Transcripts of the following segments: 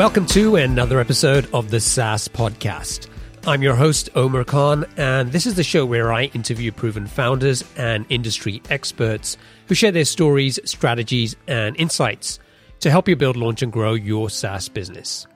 Welcome to another episode of the SaaS Podcast. I'm your host, Omer Khan, and this is the show where I interview proven founders and industry experts who share their stories, strategies, and insights to help you build, launch, and grow your SaaS business.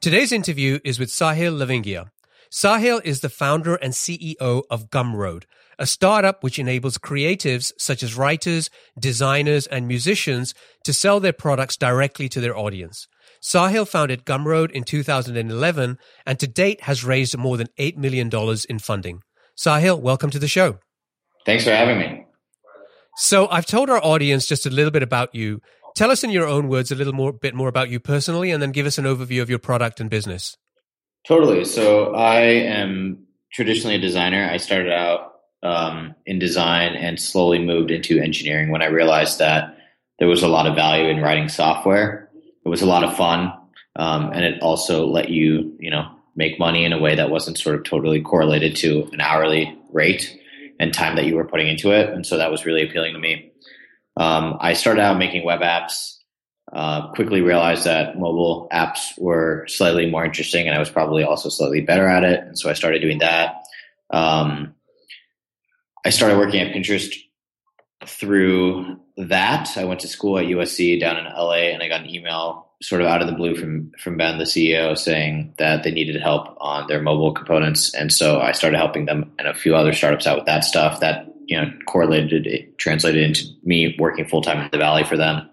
Today's interview is with Sahil Lavingia. Sahil is the founder and CEO of Gumroad, a startup which enables creatives such as writers, designers, and musicians to sell their products directly to their audience. Sahil founded Gumroad in 2011 and to date has raised more than $8 million in funding. Sahil, welcome to the show. Thanks for having me. So I've told our audience just a little bit about you. Tell us in your own words a little more bit more about you personally and then give us an overview of your product and business. Totally. So I am traditionally a designer. I started out um, in design and slowly moved into engineering when I realized that there was a lot of value in writing software it was a lot of fun, um, and it also let you, you know, make money in a way that wasn't sort of totally correlated to an hourly rate and time that you were putting into it. And so that was really appealing to me. Um, I started out making web apps. Uh, quickly realized that mobile apps were slightly more interesting, and I was probably also slightly better at it. And so I started doing that. Um, I started working at Pinterest through that, I went to school at USC down in LA, and I got an email sort of out of the blue from from Ben, the CEO, saying that they needed help on their mobile components, and so I started helping them and a few other startups out with that stuff. That you know correlated, it translated into me working full time in the Valley for them.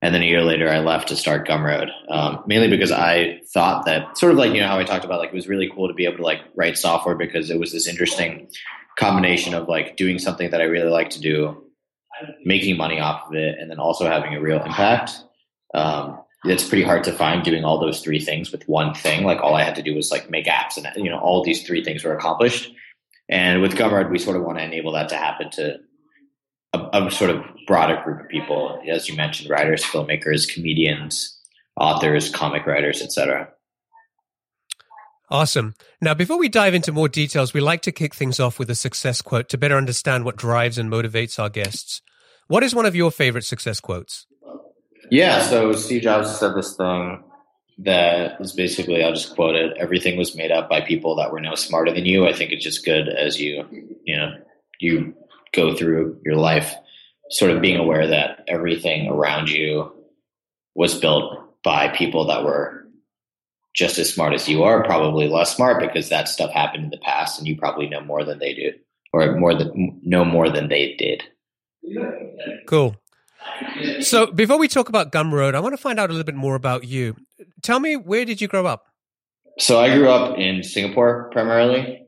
And then a year later, I left to start Gumroad, um, mainly because I thought that sort of like you know how I talked about like it was really cool to be able to like write software because it was this interesting combination of like doing something that I really like to do making money off of it and then also having a real impact. Um, it's pretty hard to find doing all those three things with one thing. Like all I had to do was like make apps and you know all these three things were accomplished. And with Gumroad, we sort of want to enable that to happen to a, a sort of broader group of people, as you mentioned, writers, filmmakers, comedians, authors, comic writers, etc. Awesome. Now, before we dive into more details, we like to kick things off with a success quote to better understand what drives and motivates our guests. What is one of your favorite success quotes? Yeah, so Steve Jobs said this thing that is basically, I'll just quote it everything was made up by people that were no smarter than you. I think it's just good as you, you know, you go through your life, sort of being aware that everything around you was built by people that were just as smart as you are, probably less smart because that stuff happened in the past and you probably know more than they do or more than know more than they did. Cool. So before we talk about Gumroad, I want to find out a little bit more about you. Tell me, where did you grow up? So I grew up in Singapore primarily.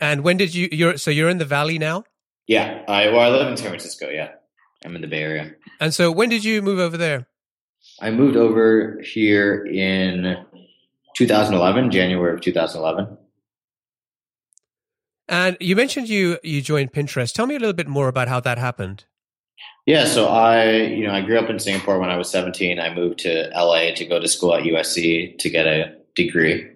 And when did you? You're so you're in the Valley now. Yeah, I well I live in San Francisco. Yeah, I'm in the Bay Area. And so when did you move over there? I moved over here in 2011, January of 2011. And you mentioned you you joined Pinterest. Tell me a little bit more about how that happened. Yeah, so I, you know, I grew up in Singapore when I was 17. I moved to LA to go to school at USC to get a degree,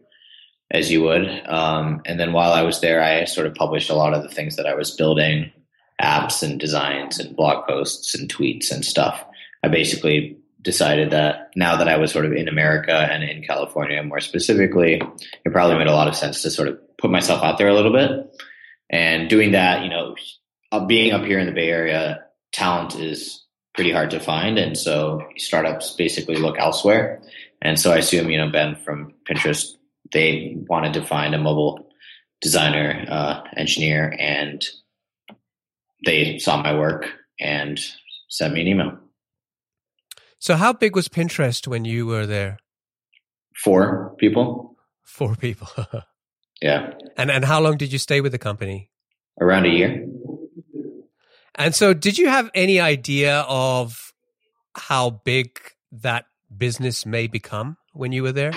as you would. Um, and then while I was there, I sort of published a lot of the things that I was building, apps and designs and blog posts and tweets and stuff. I basically decided that now that I was sort of in America and in California more specifically, it probably made a lot of sense to sort of put myself out there a little bit. And doing that, you know, being up here in the Bay Area, talent is pretty hard to find. And so startups basically look elsewhere. And so I assume, you know, Ben from Pinterest, they wanted to find a mobile designer, uh, engineer, and they saw my work and sent me an email. So, how big was Pinterest when you were there? Four people. Four people. yeah. And and how long did you stay with the company? Around a year. And so, did you have any idea of how big that business may become when you were there?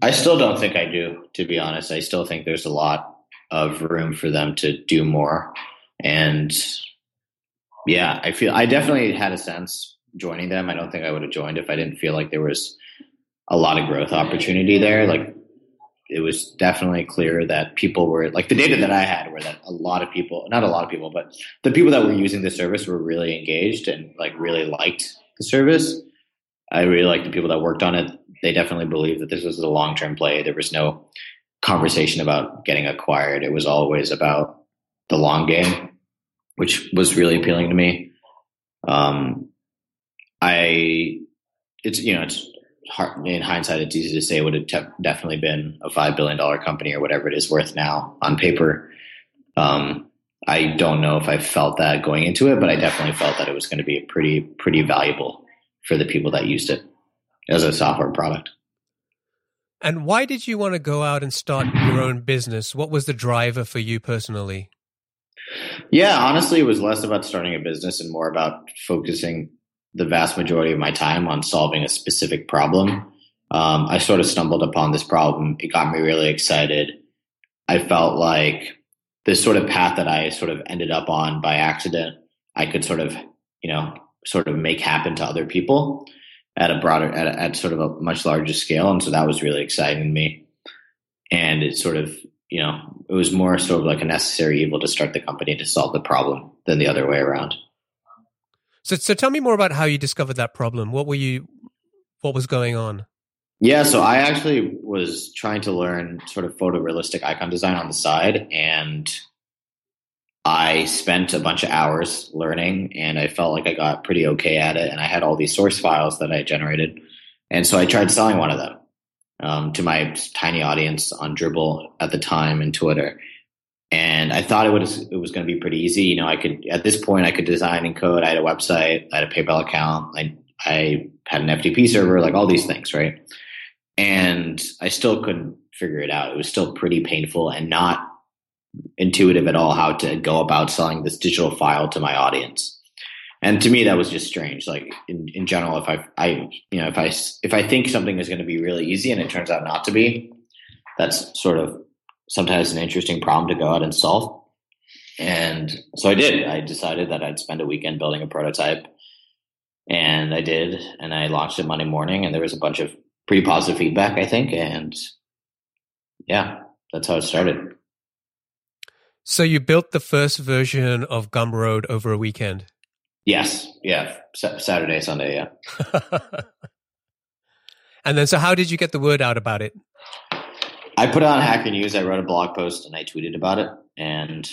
I still don't think I do, to be honest. I still think there's a lot of room for them to do more. And yeah, I feel I definitely had a sense joining them. I don't think I would have joined if I didn't feel like there was a lot of growth opportunity there. Like it was definitely clear that people were like the data that I had were that a lot of people, not a lot of people, but the people that were using the service were really engaged and like really liked the service. I really liked the people that worked on it. They definitely believed that this was a long term play. There was no conversation about getting acquired. It was always about the long game, which was really appealing to me. Um, I, it's you know, it's hard, in hindsight, it's easy to say it would have te- definitely been a five billion dollar company or whatever it is worth now on paper. Um, I don't know if I felt that going into it, but I definitely felt that it was going to be pretty pretty valuable for the people that used it as a software product. And why did you want to go out and start your own business? What was the driver for you personally? Yeah, honestly, it was less about starting a business and more about focusing the vast majority of my time on solving a specific problem. Um, I sort of stumbled upon this problem. It got me really excited. I felt like this sort of path that I sort of ended up on by accident, I could sort of, you know, sort of make happen to other people at a broader, at, a, at sort of a much larger scale. And so that was really exciting to me. And it sort of, you know, it was more sort of like a necessary evil to start the company to solve the problem than the other way around. So, so tell me more about how you discovered that problem. What were you, what was going on? Yeah, so I actually was trying to learn sort of photorealistic icon design on the side, and I spent a bunch of hours learning, and I felt like I got pretty okay at it. And I had all these source files that I generated, and so I tried selling one of them um, to my tiny audience on Dribbble at the time and Twitter and I thought it was it was going to be pretty easy. You know, I could at this point I could design and code. I had a website, I had a PayPal account, I I had an FTP server, like all these things, right? And I still couldn't figure it out. It was still pretty painful and not intuitive at all how to go about selling this digital file to my audience. And to me, that was just strange. Like in, in general, if I, I, you know, if I, if I think something is going to be really easy and it turns out not to be, that's sort of sometimes an interesting problem to go out and solve. And so I did. I decided that I'd spend a weekend building a prototype. And I did. And I launched it Monday morning, and there was a bunch of pretty positive feedback, I think. And yeah, that's how it started. So you built the first version of Gumroad over a weekend? Yes. Yeah. S- Saturday, Sunday. Yeah. and then, so how did you get the word out about it? I put it on Hacker News. I wrote a blog post and I tweeted about it. And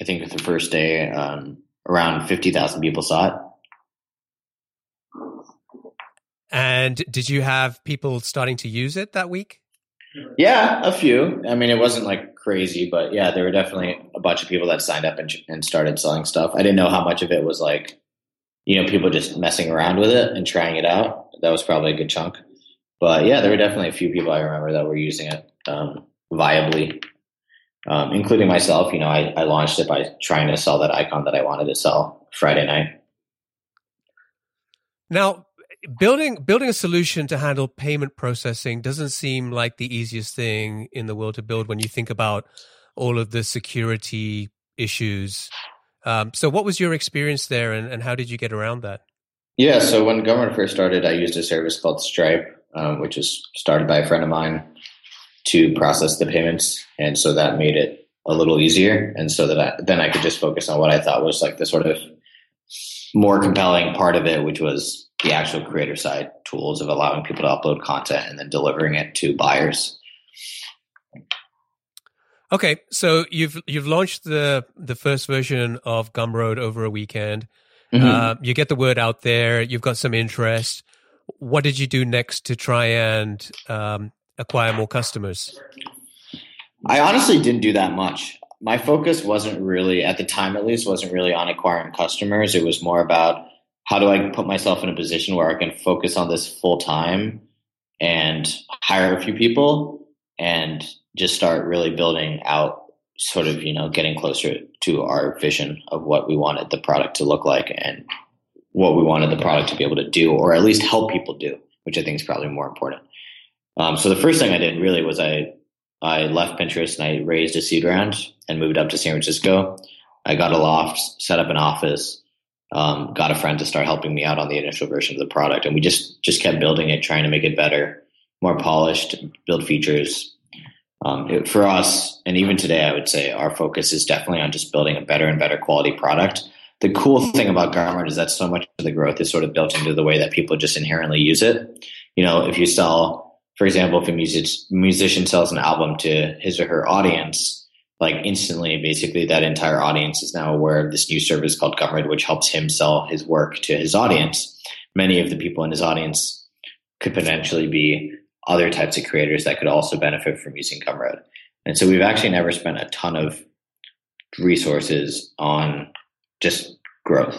I think the first day, um, around 50,000 people saw it. And did you have people starting to use it that week? Yeah, a few. I mean, it wasn't like crazy, but yeah, there were definitely a bunch of people that signed up and, and started selling stuff. I didn't know how much of it was like, you know, people just messing around with it and trying it out. That was probably a good chunk. But yeah, there were definitely a few people I remember that were using it um, viably, um, including myself. You know, I, I launched it by trying to sell that icon that I wanted to sell Friday night. Now, building building a solution to handle payment processing doesn't seem like the easiest thing in the world to build when you think about all of the security issues. Um, so, what was your experience there, and, and how did you get around that? Yeah, so when Gumroad first started, I used a service called Stripe, um, which was started by a friend of mine to process the payments, and so that made it a little easier. And so that I, then I could just focus on what I thought was like the sort of more compelling part of it, which was the actual creator side tools of allowing people to upload content and then delivering it to buyers. Okay, so you've you've launched the the first version of Gumroad over a weekend. Mm-hmm. Uh, you get the word out there. You've got some interest. What did you do next to try and um, acquire more customers? I honestly didn't do that much. My focus wasn't really, at the time at least, wasn't really on acquiring customers. It was more about how do I put myself in a position where I can focus on this full time and hire a few people and just start really building out sort of, you know, getting closer to our vision of what we wanted the product to look like and what we wanted the product to be able to do, or at least help people do, which I think is probably more important. Um, so the first thing I did really was I I left Pinterest and I raised a seed round and moved up to San Francisco. I got a loft, set up an office, um, got a friend to start helping me out on the initial version of the product, and we just just kept building it, trying to make it better, more polished, build features. um, it, for us, and even today, I would say our focus is definitely on just building a better and better quality product. The cool thing about Gumroad is that so much of the growth is sort of built into the way that people just inherently use it. You know, if you sell, for example, if a music, musician sells an album to his or her audience, like instantly, basically that entire audience is now aware of this new service called Gumroad, which helps him sell his work to his audience. Many of the people in his audience could potentially be other types of creators that could also benefit from using Gumroad. And so we've actually never spent a ton of resources on just growth.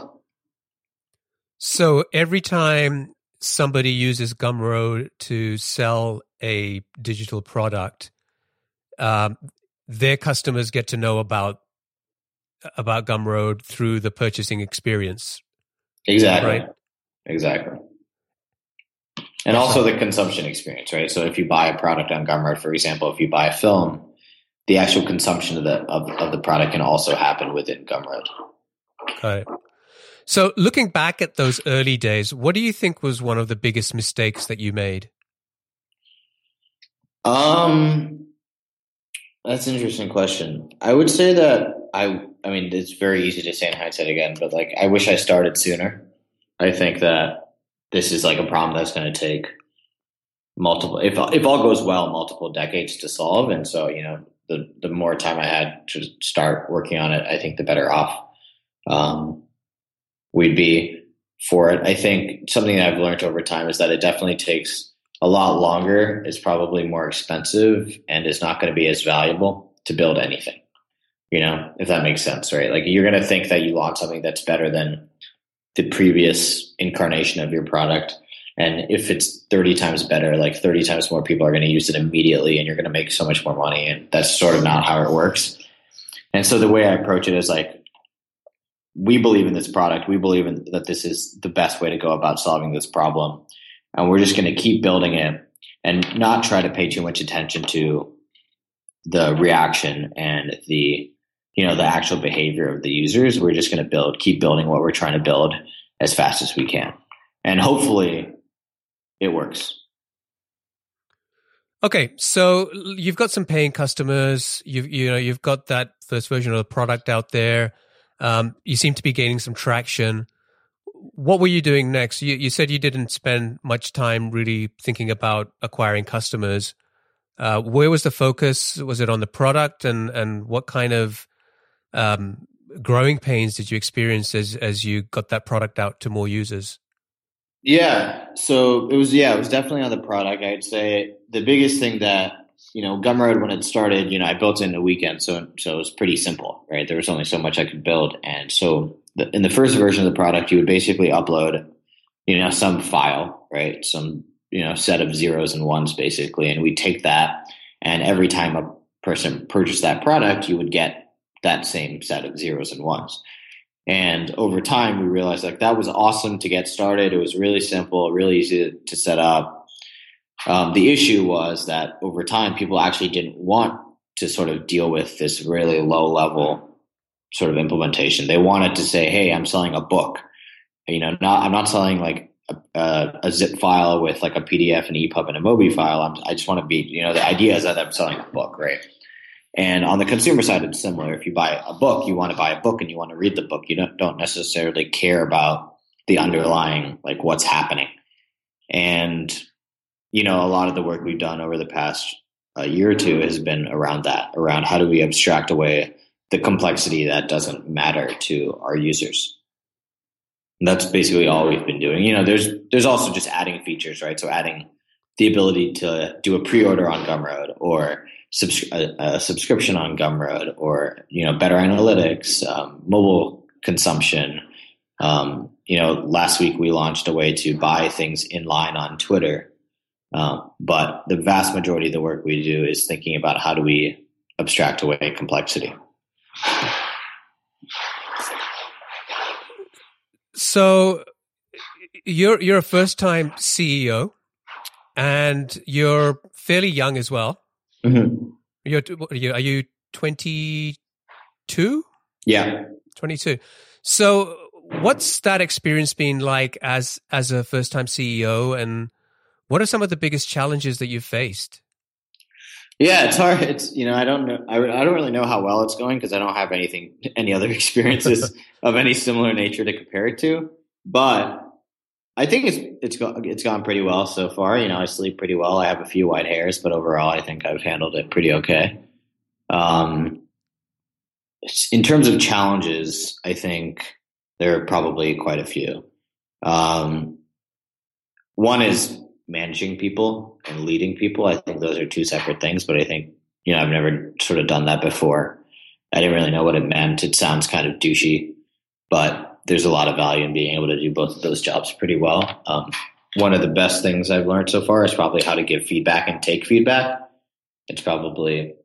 So every time somebody uses Gumroad to sell a digital product, um, their customers get to know about about Gumroad through the purchasing experience. Exactly. Right? Exactly and also the consumption experience, right? So if you buy a product on Gumroad, for example, if you buy a film, the actual consumption of the of, of the product can also happen within Gumroad. Right. So looking back at those early days, what do you think was one of the biggest mistakes that you made? Um that's an interesting question. I would say that I I mean it's very easy to say in hindsight again, but like I wish I started sooner. I think that this is like a problem that's going to take multiple if if all goes well multiple decades to solve and so you know the the more time i had to start working on it i think the better off um, we'd be for it i think something that i've learned over time is that it definitely takes a lot longer is probably more expensive and is not going to be as valuable to build anything you know if that makes sense right like you're going to think that you launch something that's better than the previous incarnation of your product. And if it's 30 times better, like 30 times more people are going to use it immediately and you're going to make so much more money. And that's sort of not how it works. And so the way I approach it is like, we believe in this product. We believe in that this is the best way to go about solving this problem. And we're just going to keep building it and not try to pay too much attention to the reaction and the you know the actual behavior of the users. We're just going to build keep building what we're trying to build as fast as we can. And hopefully it works. Okay so you've got some paying customers. You've you know you've got that first version of the product out there um, you seem to be gaining some traction. What were you doing next? You, you said you didn't spend much time really thinking about acquiring customers. Uh, where was the focus? Was it on the product? And and what kind of um, growing pains did you experience as as you got that product out to more users? Yeah, so it was yeah, it was definitely on the product. I'd say the biggest thing that you know Gumroad when it started, you know, I built in a weekend, so so it was pretty simple, right? There was only so much I could build, and so the, in the first version of the product, you would basically upload, you know, some file, right, some you know set of zeros and ones basically, and we take that, and every time a person purchased that product, you would get that same set of zeros and ones. And over time, we realized like that was awesome to get started. It was really simple, really easy to set up. Um, the issue was that over time, people actually didn't want to sort of deal with this really low level sort of implementation. They wanted to say, "Hey, I'm selling a book." You know, not I'm not selling like a, a, zip file with like a PDF, and EPUB, and a Mobi file. I'm, I just want to be, you know, the idea is that I'm selling a book, right? And on the consumer side, it's similar. If you buy a book, you want to buy a book and you want to read the book. You don't, don't necessarily care about the underlying, like what's happening. And, you know, a lot of the work we've done over the past uh, year or two has been around that, around how do we abstract away the complexity that doesn't matter to our users. And that's basically all we've been doing. You know, there's there's also just adding features, right? So adding the ability to do a pre-order on Gumroad or subs- a, a, subscription on Gumroad or you know better analytics, um, mobile consumption. Um, you know, last week we launched a way to buy things in line on Twitter. Um, but the vast majority of the work we do is thinking about how do we abstract away complexity. So you're you're a first time CEO and you're fairly young as well. Mm-hmm. You're, are you, are you 22? Yeah. 22. So what's that experience been like as, as a first time CEO and what are some of the biggest challenges that you've faced? Yeah, it's hard. It's you know I don't know I, I don't really know how well it's going because I don't have anything any other experiences of any similar nature to compare it to. But I think it's it's go, it's gone pretty well so far. You know, I sleep pretty well. I have a few white hairs, but overall, I think I've handled it pretty okay. Um, in terms of challenges, I think there are probably quite a few. Um, one is managing people and leading people. I think those are two separate things, but I think, you know, I've never sort of done that before. I didn't really know what it meant. It sounds kind of douchey, but there's a lot of value in being able to do both of those jobs pretty well. Um, one of the best things I've learned so far is probably how to give feedback and take feedback. It's probably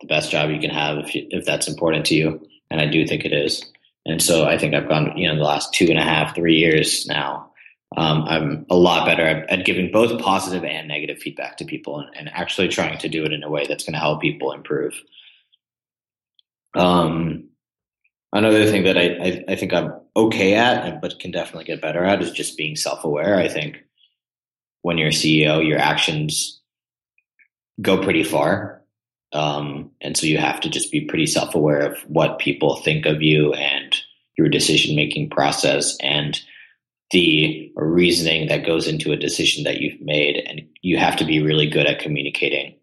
the best job you can have if, you, if that's important to you. And I do think it is. And so I think I've gone, you know, the last two and a half, three years now, um, I'm a lot better at, at, giving both positive and negative feedback to people and, and actually trying to do it in a way that's going to help people improve. Um, another thing that I, I, I, think I'm okay at, but can definitely get better at, is just being self aware. I think when you're a CEO, your actions go pretty far. Um, and so you have to just be pretty self aware of what people think of you and your decision making process and the reasoning that goes into a decision that you've made. And you have to be really good at communicating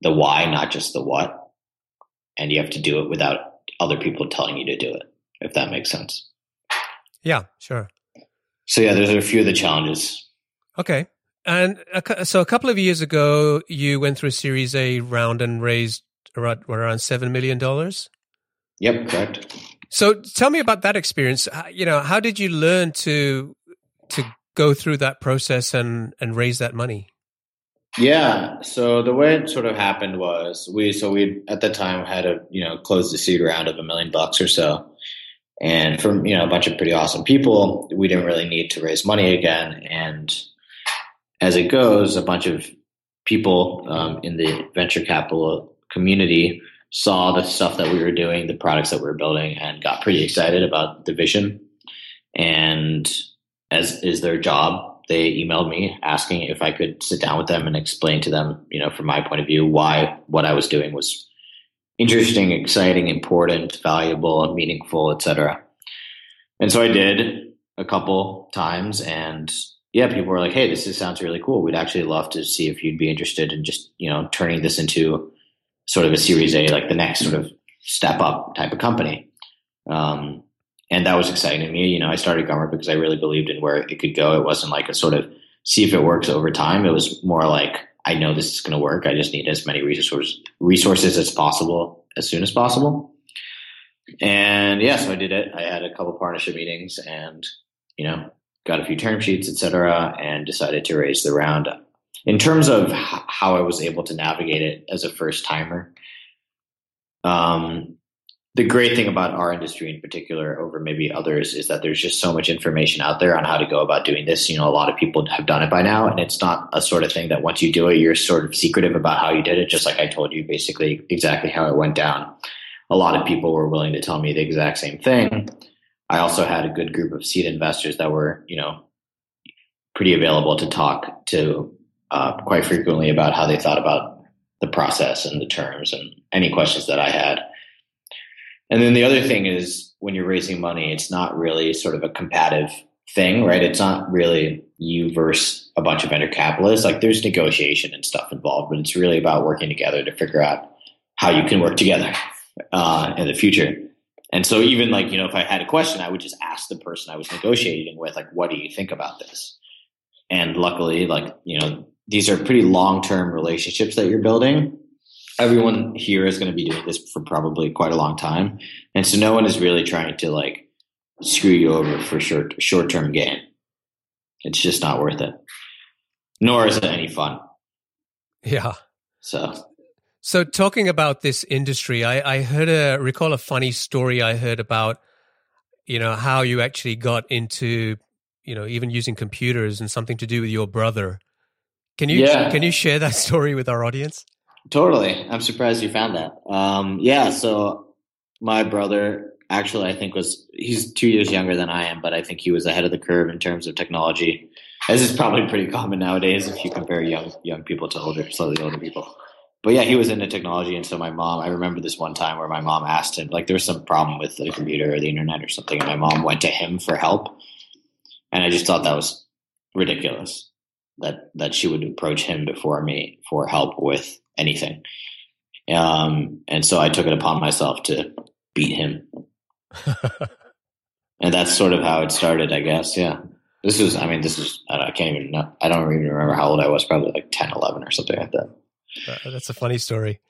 the why, not just the what. And you have to do it without other people telling you to do it, if that makes sense. Yeah, sure. So, yeah, those are a few of the challenges. Okay. And so a couple of years ago, you went through a Series A round and raised around, around $7 million? Yep, correct. So tell me about that experience. You know, how did you learn to to go through that process and and raise that money? Yeah. So the way it sort of happened was we so we at the time had a you know closed the seed round of a million bucks or so, and from you know a bunch of pretty awesome people, we didn't really need to raise money again. And as it goes, a bunch of people um, in the venture capital community saw the stuff that we were doing, the products that we were building, and got pretty excited about the vision. And as is their job, they emailed me asking if I could sit down with them and explain to them, you know, from my point of view, why what I was doing was interesting, exciting, important, valuable, meaningful, etc. And so I did a couple times, and yeah, people were like, "Hey, this is, sounds really cool. We'd actually love to see if you'd be interested in just you know turning this into sort of a Series A, like the next sort of step up type of company. Um, and that was exciting to me. You know, I started Gumroad because I really believed in where it could go. It wasn't like a sort of see if it works over time. It was more like I know this is going to work. I just need as many resources resources as possible as soon as possible. And yeah, so I did it. I had a couple partnership meetings, and you know, got a few term sheets, etc., and decided to raise the round in terms of how I was able to navigate it as a first timer, um, the great thing about our industry in particular over maybe others is that there's just so much information out there on how to go about doing this. You know, a lot of people have done it by now, and it's not a sort of thing that once you do it, you're sort of secretive about how you did it, just like I told you basically exactly how it went down. A lot of people were willing to tell me the exact same thing. I also had a good group of seed investors that were, you know, pretty available to talk to uh, quite frequently about how they thought about the process and the terms and any questions that I had. And then the other thing is when you're raising money, it's not really sort of a combative thing, right? It's not really you versus a bunch of venture capitalists. Like there's negotiation and stuff involved, but it's really about working together to figure out how you can work together uh, in the future. And so even like, you know, if I had a question, I would just ask the person I was negotiating with, like, what do you think about this? And luckily, like, you know, these are pretty long term relationships that you're building. Everyone here is going to be doing this for probably quite a long time. And so no one is really trying to like screw you over for short short term gain. It's just not worth it. Nor is it any fun. Yeah. So so talking about this industry, I, I heard a recall a funny story I heard about, you know, how you actually got into, you know, even using computers and something to do with your brother. Can you yeah. can you share that story with our audience? Totally. I'm surprised you found that. Um, yeah. So my brother actually, I think was he's two years younger than I am, but I think he was ahead of the curve in terms of technology. This is probably pretty common nowadays if you compare young young people to older, slightly older people. but yeah, he was into technology, and so my mom. I remember this one time where my mom asked him, like, there was some problem with the computer or the internet or something, and my mom went to him for help, and I just thought that was ridiculous that that she would approach him before me for help with anything. Um, and so I took it upon myself to beat him, and that's sort of how it started, I guess. Yeah. This is, I mean, this is, I, I can't even know. I don't even remember how old I was, probably like 10, 11 or something like that. Uh, that's a funny story.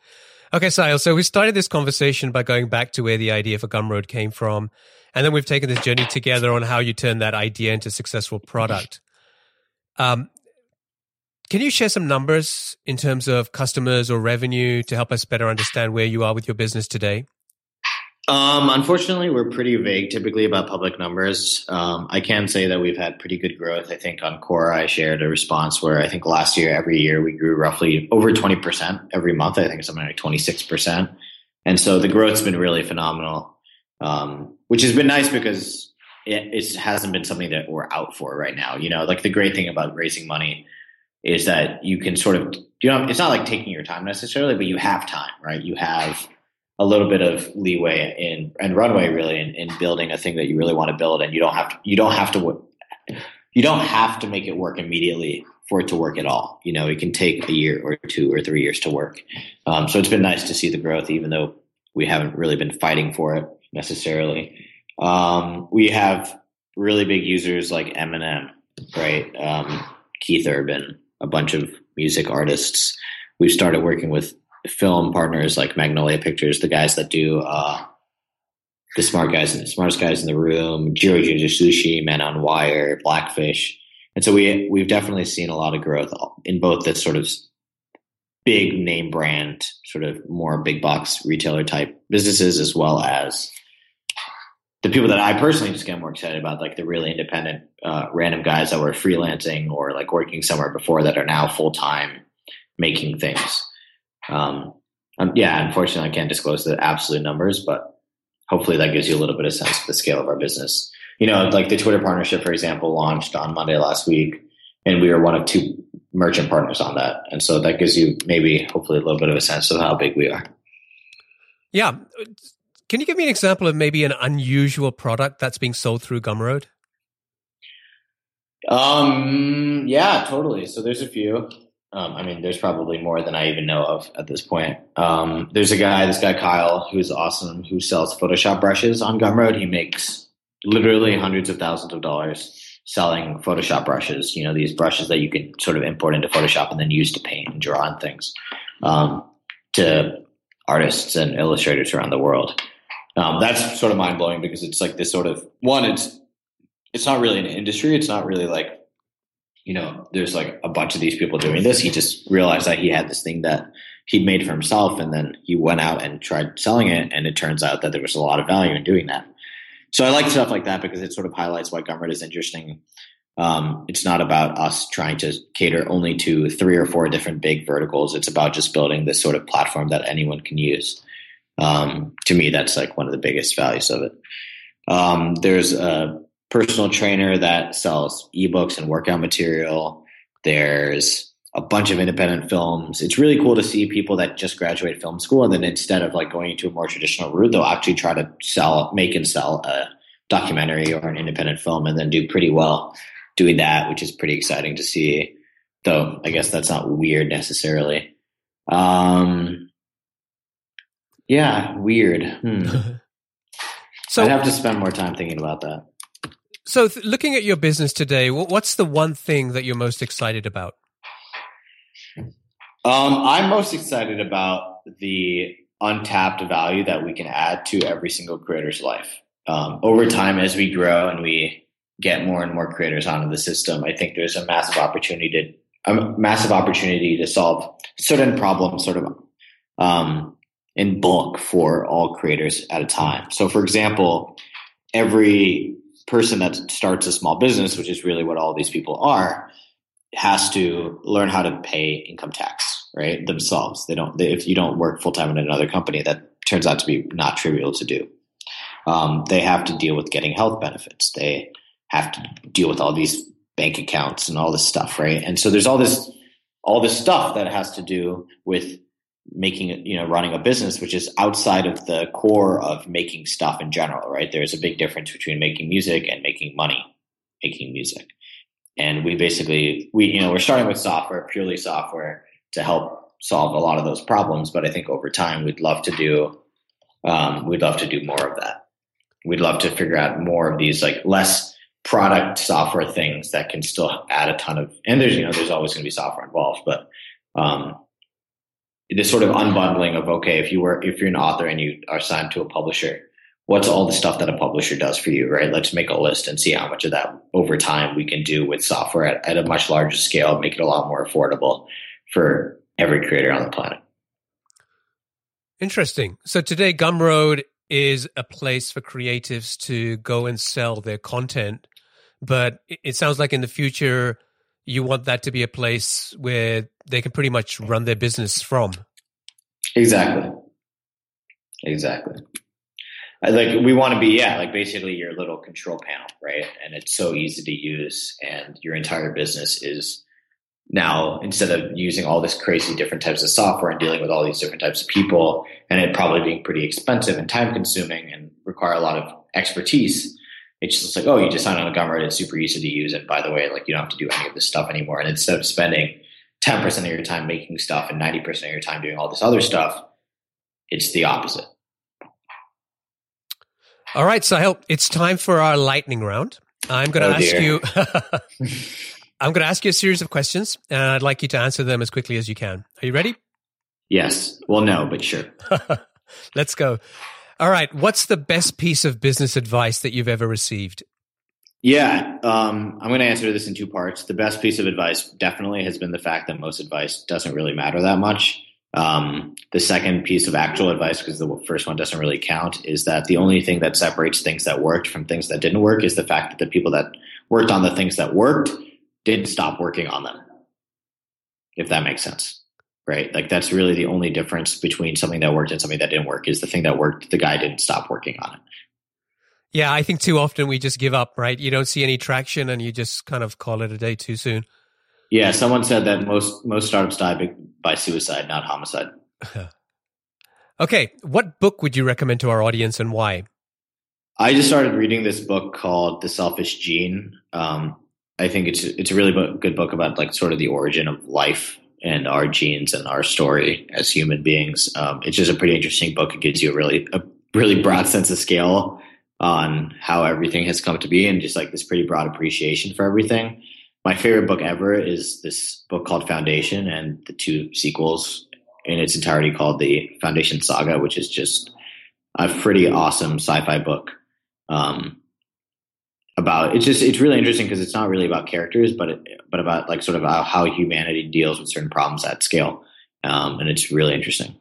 Okay, Sahil. So we started this conversation by going back to where the idea for Gumroad came from. And then we've taken this journey together on how you turn that idea into a successful product. Um, can you share some numbers in terms of customers or revenue to help us better understand where you are with your business today? Um, unfortunately, we're pretty vague typically about public numbers. Um, I can say that we've had pretty good growth. I think on Quora, I shared a response where I think last year, every year, we grew roughly over 20% every month. I think something like 26%. And so the growth's been really phenomenal, um, which has been nice because it, it hasn't been something that we're out for right now. You know, like the great thing about raising money is that you can sort of, you know, it's not like taking your time necessarily, but you have time, right? You have a little bit of leeway in and runway really in, in, building a thing that you really want to build and you don't have to you don't have to you don't have to make it work immediately for it to work at all. You know it can take a year or two or three years to work. Um, so it's been nice to see the growth even though we haven't really been fighting for it necessarily. Um, we have really big users like eminem right? Um, keith urban a bunch of music artists we've started working with film partners like Magnolia Pictures, the guys that do uh, the smart guys and the smartest guys in the room, Jiro Sushi, Man on Wire, Blackfish. And so we we've definitely seen a lot of growth in both the sort of big name brand, sort of more big box retailer type businesses, as well as the people that I personally just get more excited about, like the really independent, uh, random guys that were freelancing or like working somewhere before that are now full time making things. Um, um, yeah, unfortunately, I can't disclose the absolute numbers, but hopefully that gives you a little bit of sense of the scale of our business. You know, like the Twitter partnership, for example, launched on Monday last week, and we were one of two merchant partners on that. And so that gives you maybe, hopefully, a little bit of a sense of how big we are. Yeah. Can you give me an example of maybe an unusual product that's being sold through Gumroad? Um, yeah, totally. So there's a few. Um, I mean, there's probably more than I even know of at this point. Um, there's a guy, this guy Kyle, who's awesome, who sells Photoshop brushes on Gumroad. He makes literally hundreds of thousands of dollars selling Photoshop brushes. You know, these brushes that you can sort of import into Photoshop and then use to paint and draw on things um, to artists and illustrators around the world. Um, that's sort of mind blowing because it's like this sort of one. It's it's not really an industry. It's not really like you know, there's like a bunch of these people doing this. He just realized that he had this thing that he'd made for himself, and then he went out and tried selling it, and it turns out that there was a lot of value in doing that. So I like stuff like that because it sort of highlights why Gumroad is interesting. Um, it's not about us trying to cater only to three or four different big verticals. It's about just building this sort of platform that anyone can use. Um, to me, that's like one of the biggest values of it. Um, there's a personal trainer that sells ebooks and workout material. There's a bunch of independent films. It's really cool to see people that just graduate film school and then instead of like going into a more traditional route, they'll actually try to sell, make and sell a documentary or an independent film and then do pretty well doing that, which is pretty exciting to see. Though I guess that's not weird necessarily. Um, yeah, weird. Hmm. so I'd have to spend more time thinking about that. So, th- looking at your business today, what's the one thing that you're most excited about? Um, I'm most excited about the untapped value that we can add to every single creator's life. Um, over time, as we grow and we get more and more creators onto the system, I think there's a massive opportunity to a massive opportunity to solve certain problems, sort of um, in bulk for all creators at a time. So, for example, every person that starts a small business, which is really what all these people are, has to learn how to pay income tax, right? Themselves. They don't, they, if you don't work full time in another company, that turns out to be not trivial to do. Um, they have to deal with getting health benefits. They have to deal with all these bank accounts and all this stuff, right? And so there's all this, all this stuff that has to do with making you know running a business which is outside of the core of making stuff in general right? There's a big difference between making music and making money making music. And we basically we you know we're starting with software purely software to help solve a lot of those problems. But i think over time we'd love to do um, we'd love to do more of that. We'd love to figure out more of these like less product software things that can still add a ton of and there's you know there's always going to be software involved but um, this sort of unbundling of okay if you were if you're an author and you are signed to a publisher what's all the stuff that a publisher does for you right? Let's make a list and see how much of that over time we can do with software at, at a much larger scale make it a lot more affordable for every creator on the planet. Interesting. So today gumroad is a place for creatives to go and sell their content but it sounds like in the future you want that to be a place where they can pretty much run their business from. Exactly. Exactly. Like we want to be, yeah, like basically your little control panel, right? And it's so easy to use, and your entire business is now instead of using all this crazy different types of software and dealing with all these different types of people, and it probably being pretty expensive and time consuming and require a lot of expertise it's just like, oh, you just sign on a Gumroad. It's super easy to use. And by the way, like you don't have to do any of this stuff anymore. And instead of spending 10% of your time making stuff and 90% of your time doing all this other stuff, it's the opposite. All right, Sahil, it's time for our lightning round. I'm going to oh, ask dear. you. I'm going to ask you a series of questions, and I'd like you to answer them as quickly as you can. Are you ready? Yes. Well, no, but sure. Let's go. All right. What's the best piece of business advice that you've ever received? Yeah, um, I'm going to answer this in two parts. The best piece of advice definitely has been the fact that most advice doesn't really matter that much. Um, the second piece of actual advice, because the first one doesn't really count, is that the only thing that separates things that worked from things that didn't work is the fact that the people that worked on the things that worked didn't stop working on them. If that makes sense right? Like that's really the only difference between something that worked and something that didn't work is the thing that worked, the guy didn't stop working on it. Yeah, I think too often we just give up, right? You don't see any traction and you just kind of call it a day too soon. Yeah, someone said that most most startups die by suicide, not homicide. okay, what book would you recommend to our audience and why? I just started reading this book called The Selfish Gene. Um, I think it's it's a really good book about like sort of the origin of life and our genes and our story as human beings. Um, it's just a pretty interesting book. It gives you a really a really broad sense of scale on how everything has come to be and just like this pretty broad appreciation for everything. My favorite book ever is this book called Foundation and the two sequels in its entirety called the Foundation Saga, which is just a pretty awesome sci-fi book. Um, about it's just it's really interesting because it's not really about characters but it, but about like sort of how, humanity deals with certain problems at scale um, and it's really interesting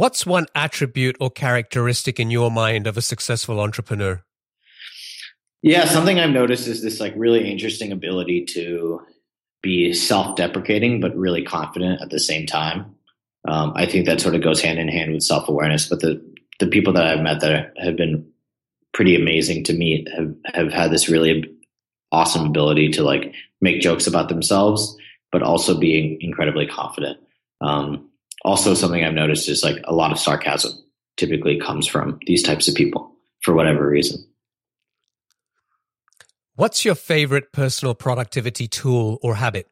what's one attribute or characteristic in your mind of a successful entrepreneur yeah something i've noticed is this like really interesting ability to be self-deprecating but really confident at the same time um, i think that sort of goes hand in hand with self-awareness but the the people that i've met that have been pretty amazing to me have, have had this really awesome ability to like make jokes about themselves, but also being incredibly confident. Um, also, something I've noticed is like a lot of sarcasm typically comes from these types of people for whatever reason. What's your favorite personal productivity tool or habit?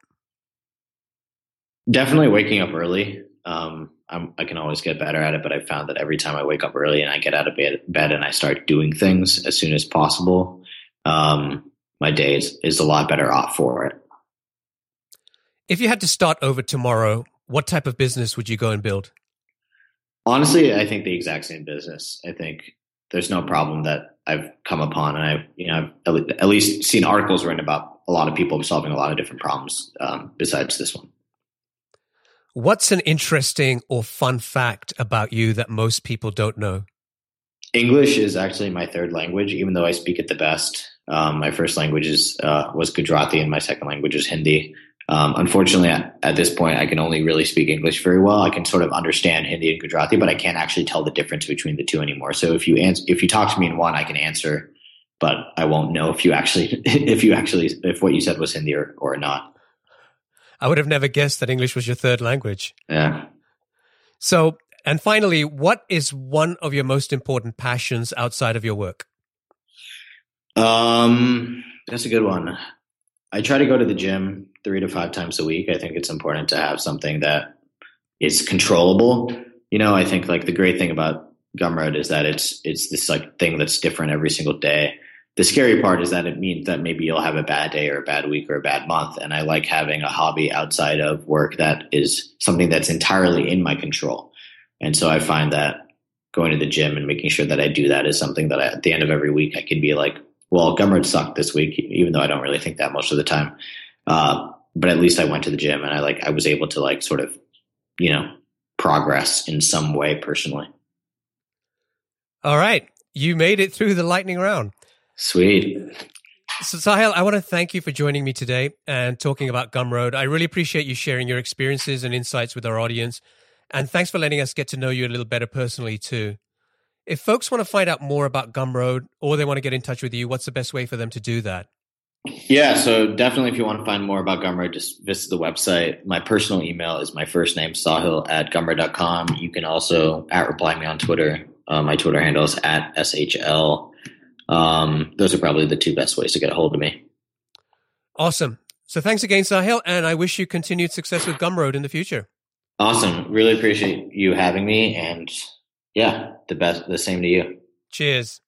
Definitely waking up early. Um, i can always get better at it, but I found that every time I wake up early and I get out of bed, bed and I start doing things as soon as possible, um, my day is, is a lot better off for it. If you had to start over tomorrow, what type of business would you go and build? Honestly, I think the exact same business. I think there's no problem that I've come upon, and I've you know I've at least seen articles written about a lot of people solving a lot of different problems um, besides this one. What's an interesting or fun fact about you that most people don't know? English is actually my third language, even though I speak it the best. Um, my first language is, uh, was Gujarati, and my second language is Hindi. Um, unfortunately, at, this point, I can only really speak English very well. I can sort of understand Hindi and Gujarati, but I can't actually tell the difference between the two anymore. So if you answer, if you talk to me in one, I can answer, but I won't know if you actually if you actually if what you said was Hindi or, or not. I would have never guessed that English was your third language. Yeah. So, and finally, what is one of your most important passions outside of your work? Um, that's a good one. I try to go to the gym three to five times a week. I think it's important to have something that is controllable. You know, I think like the great thing about Gumroad is that it's it's this like thing that's different every single day. The scary part is that it means that maybe you'll have a bad day or a bad week or a bad month. And I like having a hobby outside of work that is something that's entirely in my control. And so I find that going to the gym and making sure that I do that is something that I, at the end of every week I can be like, well, Gumroad sucked this week, even though I don't really think that most of the time. Uh, but at least I went to the gym and I like I was able to like sort of, you know, progress in some way personally. All right, you made it through the lightning round. Sweet. So Sahil, I want to thank you for joining me today and talking about Gumroad. I really appreciate you sharing your experiences and insights with our audience. And thanks for letting us get to know you a little better personally too. If folks want to find out more about Gumroad or they want to get in touch with you, what's the best way for them to do that? Yeah, so definitely if you want to find more about Gumroad, just visit the website. My personal email is my first name, Sahil at gumroad.com. You can also at reply me on Twitter. Uh, my Twitter handle is at SHL. Um, those are probably the two best ways to get a hold of me. Awesome. So thanks again, Sahil, and I wish you continued success with Gumroad in the future. Awesome. Really appreciate you having me and yeah, the best the same to you. Cheers.